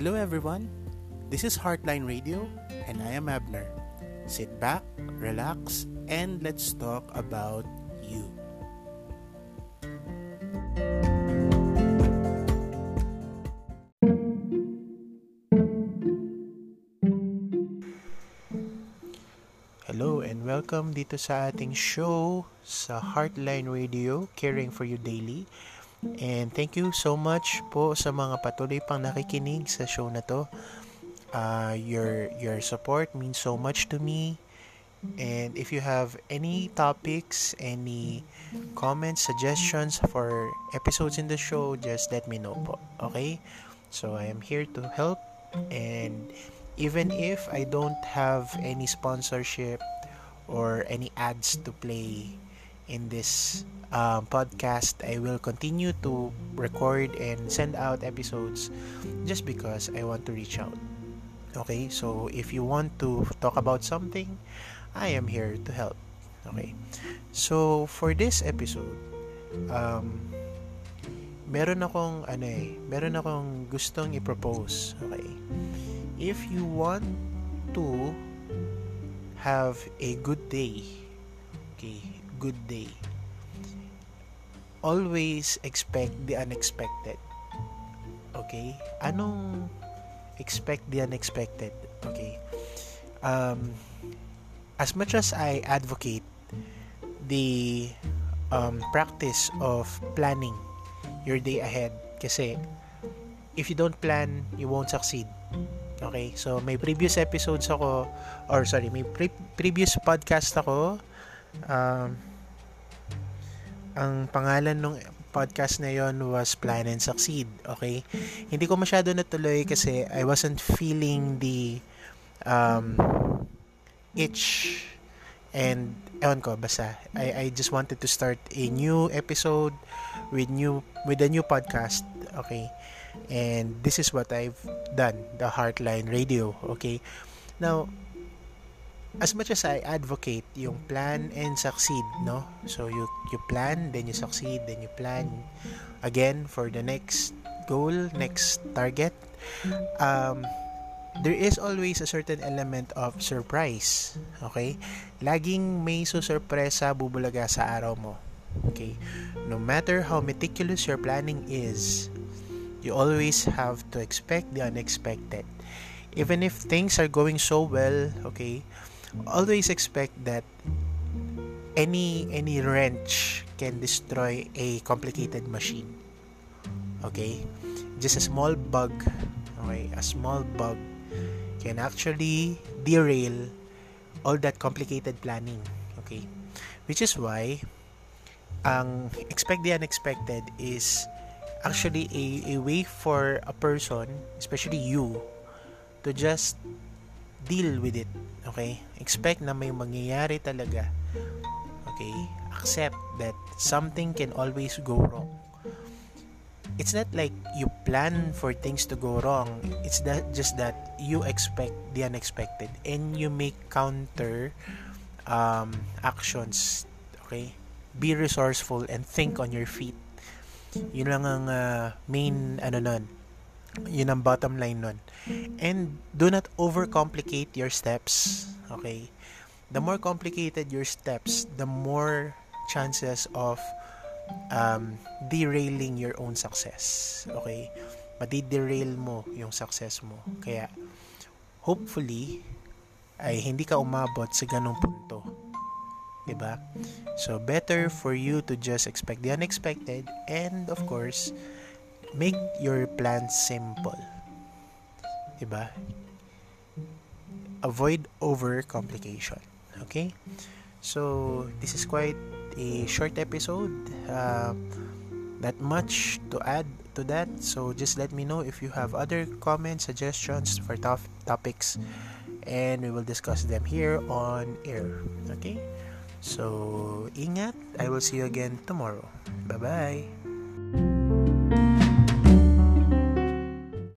Hello everyone. This is Heartline Radio and I am Abner. Sit back, relax, and let's talk about you. Hello and welcome dito sa ating show sa Heartline Radio, caring for you daily. And thank you so much po sa mga patuloy pang nakikinig sa show na to. Uh, your your support means so much to me. And if you have any topics, any comments, suggestions for episodes in the show, just let me know po. Okay? So I am here to help and even if I don't have any sponsorship or any ads to play in this um, podcast, I will continue to record and send out episodes just because I want to reach out. Okay, so if you want to talk about something, I am here to help. Okay, so for this episode, um, meron akong ano eh, meron akong gustong i-propose. Okay, if you want to have a good day, okay, good day, always expect the unexpected. Okay? Anong expect the unexpected? Okay? Um, as much as I advocate the um, practice of planning your day ahead kasi if you don't plan, you won't succeed. Okay? So, may previous episodes ako or sorry, may pre- previous podcast ako um, ang pangalan ng podcast na yon was Plan and Succeed. Okay? Hindi ko masyado natuloy kasi I wasn't feeling the um, itch and ewan ko basta I, I just wanted to start a new episode with new with a new podcast okay and this is what I've done the Heartline Radio okay now as much as I advocate yung plan and succeed, no? So you you plan, then you succeed, then you plan again for the next goal, next target. Um, there is always a certain element of surprise. Okay? Laging may susurpresa bubulaga sa araw mo. Okay? No matter how meticulous your planning is, you always have to expect the unexpected. Even if things are going so well, okay, always expect that any any wrench can destroy a complicated machine. Okay? Just a small bug okay? A small bug can actually derail all that complicated planning okay? Which is why ang expect the unexpected is actually a, a way for a person especially you to just deal with it Okay? Expect na may mangyayari talaga. Okay? Accept that something can always go wrong. It's not like you plan for things to go wrong. It's that just that you expect the unexpected and you make counter um, actions. Okay? Be resourceful and think on your feet. Yun lang ang uh, main ano nun. Yun ang bottom line nun. And do not overcomplicate your steps. Okay? The more complicated your steps, the more chances of um, derailing your own success. Okay? Madi-derail mo yung success mo. Kaya, hopefully, ay hindi ka umabot sa ganong punto. 'di ba? So better for you to just expect the unexpected and of course make your plans simple. Diba? Avoid over complication. Okay? So, this is quite a short episode. Uh, not much to add to that. So, just let me know if you have other comments, suggestions for top topics, and we will discuss them here on air. Okay? So, ingat. I will see you again tomorrow. Bye-bye.